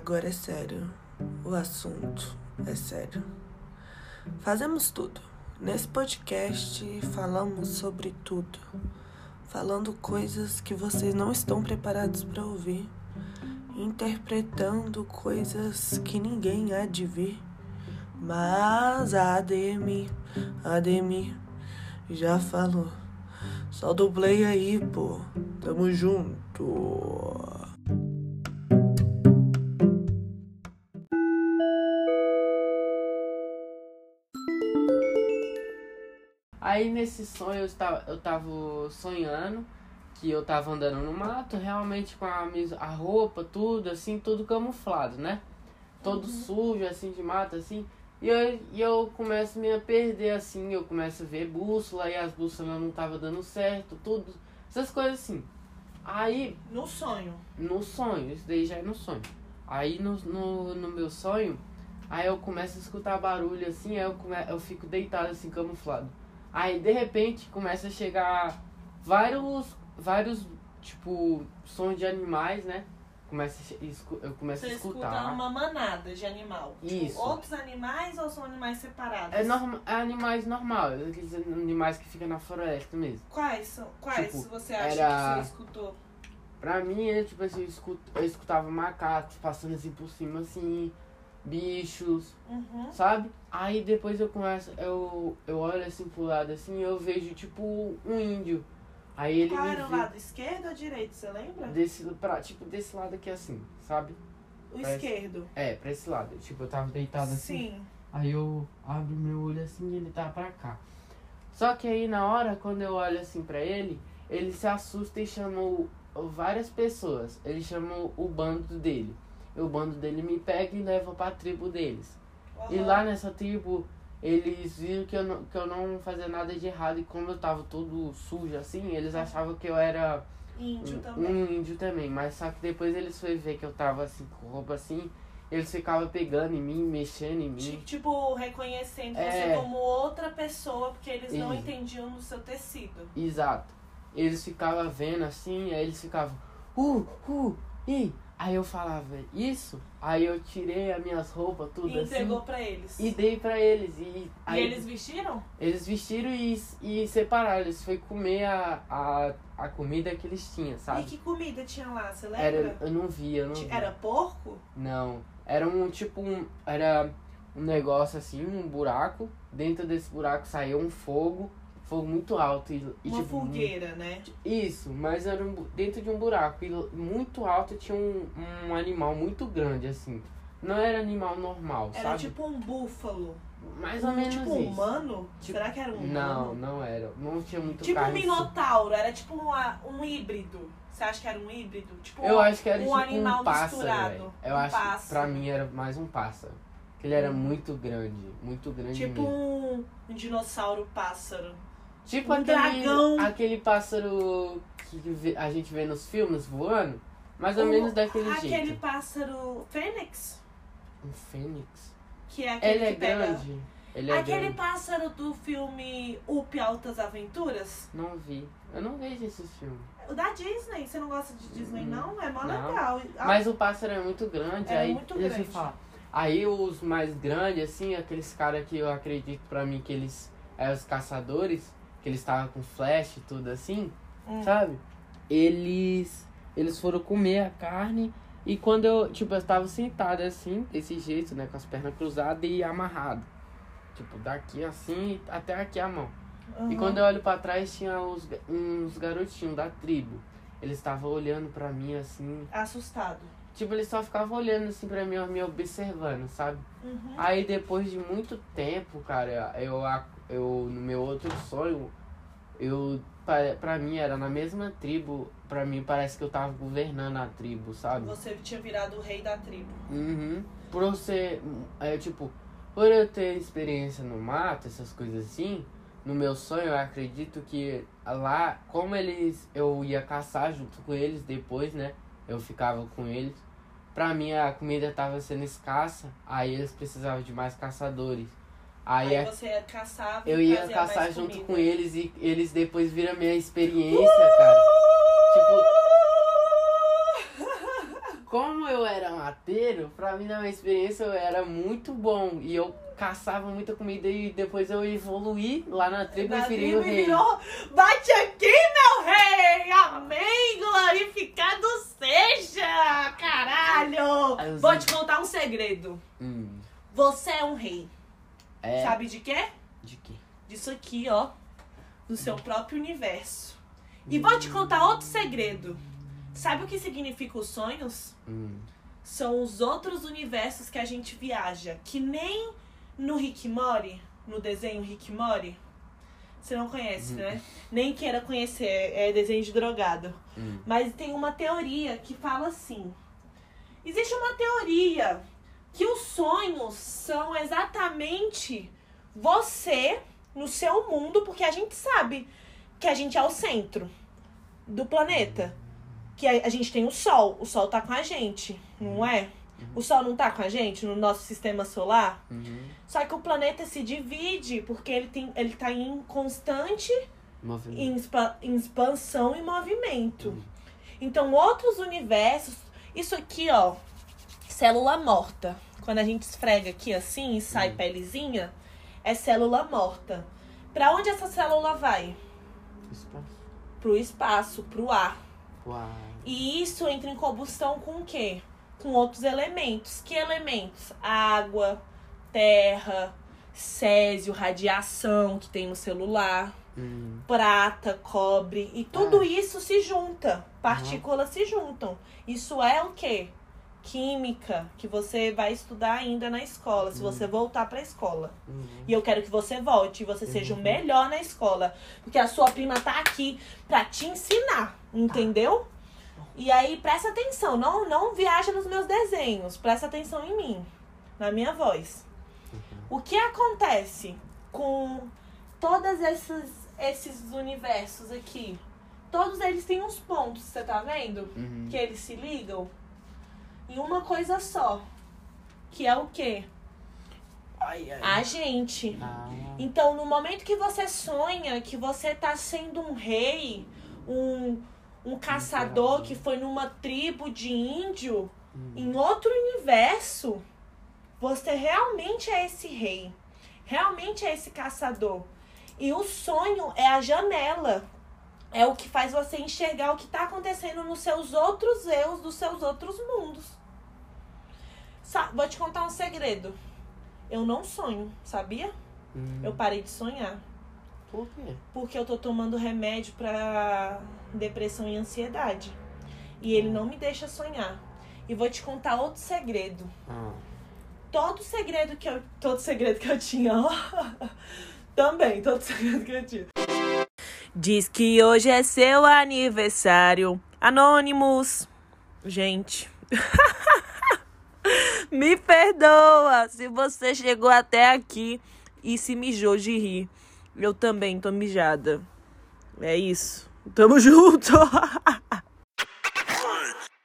Agora é sério. O assunto é sério. Fazemos tudo. Nesse podcast falamos sobre tudo. Falando coisas que vocês não estão preparados para ouvir. Interpretando coisas que ninguém há de ver. Mas a ADM, já falou. Solta o play aí, pô. Tamo junto. Aí nesse sonho eu estava, eu tava sonhando que eu tava andando no mato, realmente com a, a roupa, tudo, assim, tudo camuflado, né? Todo sujo, assim, de mato, assim. E eu, e eu começo me a perder, assim, eu começo a ver bússola, e as bússolas não tava dando certo, tudo, essas coisas assim. Aí, No sonho. no sonho, isso daí já é no sonho. Aí no, no, no meu sonho, aí eu começo a escutar barulho assim, aí eu, come, eu fico deitado assim, camuflado. Aí de repente começa a chegar vários, vários, tipo, sons de animais, né? Começa eu começo Você a escuta escutar. uma manada de animal. Tipo, Isso. outros animais ou são animais separados? É, norma, é animais normais, aqueles animais que ficam na floresta mesmo. Quais são? Quais Tipo, você acha era- que você escutou? Pra mim, é, tipo assim, eu, escuto, eu escutava macacos passando assim por cima, assim, bichos, Uhum. sabe? Aí depois eu começo, eu, eu olho assim pro lado assim e eu vejo tipo um índio. Aí ele era o lado? Esquerdo ou direito? Você lembra? desse, pra, tipo, desse lado aqui assim, sabe? O parece- esquerdo. É, pra esse lado. Tipo, eu tava deitado assim. Sim. Aí eu abro meu olho assim e ele tá pra cá. Só que aí na hora, quando eu olho assim pra ele, ele se assusta e chama o- várias pessoas. Ele chama o bando dele. E o bando dele me pega e leva pra tribo deles. E Uhum. lá nessa tribo, eles viram que eu, não, que eu não fazia nada de errado. E como eu tava todo sujo assim, eles achavam que eu era Índio um, um índio também. Mas só que depois eles foram ver que eu tava assim, com roupa assim. Eles ficavam pegando em mim, mexendo em mim. Ti- Tipo, reconhecendo É. você como outra pessoa, porque eles não entendiam no seu tecido. Exato. Eles ficavam vendo assim, aí eles ficavam, uh, uh, e Aí eu falava, isso? Aí eu tirei as minhas roupas, tudo E assim. entregou pra eles. E dei pra eles. E, E aí, eles vestiram? eles vestiram e, e separaram. Eles foi comer a, a, a comida que eles tinham, E sabe? que comida tinha lá, você lembra? Era, eu não vi, eu não. Era porco? Não. Era um tipo um. Era um negócio assim, um buraco. Dentro desse buraco saiu um fogo. Fogo muito alto. E, e, Uma tipo, fogueira, né? Isso, mas era um dentro de um buraco. E muito alto tinha um, um animal muito grande, assim. Não era animal normal, Era sabe? tipo um búfalo. Mais ou Um- menos Tipo isso. humano? Tipo- Será que era um Não, humano? não era. Não tinha muito Tipo um minotauro, era tipo uma- um híbrido. Você acha que era um híbrido? Tipo Eu um, acho que era um tipo animal um pássaro, misturado. velho. Eu um acho que pássaro. pra mim era mais um pássaro. Que ele era Hum. muito grande, muito grande Tipo mesmo. um dinossauro pássaro. Tipo um aquele, dragão. aquele pássaro que a gente vê nos filmes voando. Mais ou O- menos daquele Aquele jeito. pássaro fênix, Um fênix. que é aquele Ele é que pega... grande. Ele é Aquele grande. pássaro do filme Up Altas Aventuras, Não vi. Eu não vejo esses filmes. o da Disney. Você não gosta de Disney, Hum, não? É mó não. legal. Mas o pássaro é muito grande, É aí muito grande. falam. Aí os mais grandes, assim, aqueles caras que eu acredito pra mim que eles é os caçadores, que eles estavam com flash e tudo assim, Hum. sabe? Eles eles foram comer a carne e quando eu, tipo, eu tava sentado assim, desse jeito, né, com as pernas cruzadas e amarrado. Tipo, daqui assim até aqui a mão. E Uhum. quando eu olho pra trás tinha uns, uns garotinhos da tribo. Eles estavam olhando pra mim assim, Assustado. Tipo, eles só ficavam olhando assim pra mim, me observando, sabe? Uhum. Aí depois de muito tempo, cara, eu, a- eu no meu outro sonho, eu pra, pra mim era na mesma tribo, pra mim parece que eu tava governando a tribo, sabe? Você tinha virado o rei da tribo. Uhum. Por eu ser, é, tipo, por eu ter experiência no mato, essas coisas assim, no meu sonho eu acredito que lá, como eles, eu ia caçar junto com eles depois, né? Eu ficava com eles. Pra mim a comida tava sendo escassa, aí eles precisavam de mais caçadores. Aí, Aí a- você ia caçar e eu ia caçar junto comida. com eles e eles depois viram minha experiência, cara. Tipo, como eu era mateiro, pra mim, na minha experiência, eu era muito bom. E eu caçava muita comida e depois eu evoluí lá na tribo e Na virei o e rei. virou, Bate aqui, meu rei! Amém! Glorificado seja! Caralho! Vou te contar um segredo. Hum, Você é um rei. É. Sabe de quê? De quê? Disso aqui, ó. Do seu próprio universo. E vou te contar outro segredo. Sabe o que significa os sonhos? Hum. São os outros universos que a gente viaja. Que nem no Rick Mori, no desenho Rick Mori. Você não conhece, né? Nem queira conhecer, é desenho de drogado. Hum. Mas tem uma teoria que fala assim: existe uma teoria que os sonhos são exatamente você no seu mundo, porque a gente sabe que a gente é o centro do planeta. Que a, a gente tem o Sol, o Sol tá com a gente, não é? O Sol não tá com a gente no nosso sistema solar? Uhum. Só que o planeta se divide porque ele, tem, ele tá em constante em em expansão e movimento. Então, outros universos. Isso aqui, ó. Célula morta. Quando a gente esfrega aqui assim e sai pelezinha, é célula morta. Pra onde essa célula vai? Espaço. Pro espaço, pro ar. Uau. E isso entra em combustão com o quê? Com outros elementos. Que elementos? Água, terra, césio, radiação que tem no celular Hum. prata, cobre e tudo Ah. isso se junta. Partículas se juntam. Isso é o quê? Química, que você vai estudar ainda na escola, se você voltar pra escola. Uhum. E eu quero que você volte e você seja o Uhum. melhor na escola, porque a sua prima tá aqui pra te ensinar, entendeu? E aí presta atenção, não não viaja nos meus desenhos, presta atenção em mim, na minha voz. O que acontece com todos esses, esses universos aqui? Todos eles têm uns pontos, você tá vendo? Uhum. Que eles se ligam em uma coisa só. Que é o quê? Ai, ai. A gente. Ah. Então, no momento que você sonha que você tá sendo um rei, um, um caçador que foi numa tribo de índio, Hum. em outro universo, você realmente é esse rei. Realmente é esse caçador. E o sonho é a janela. É o que faz você enxergar o que tá acontecendo nos seus outros eus, dos seus outros mundos. Sa- Vou te contar um segredo. Eu não sonho, sabia? Hum. Eu parei de sonhar. Por quê? Porque eu tô tomando remédio pra depressão e ansiedade. E ele não me deixa sonhar. E vou te contar outro segredo. Ah. Todo segredo que eu. Todo segredo que eu tinha, ó. Também, todo segredo que eu tinha. Diz que hoje é seu aniversário. Anônimos. Gente. Me perdoa se você chegou até aqui e se mijou de rir. Eu também tô mijada. É isso. Tamo junto.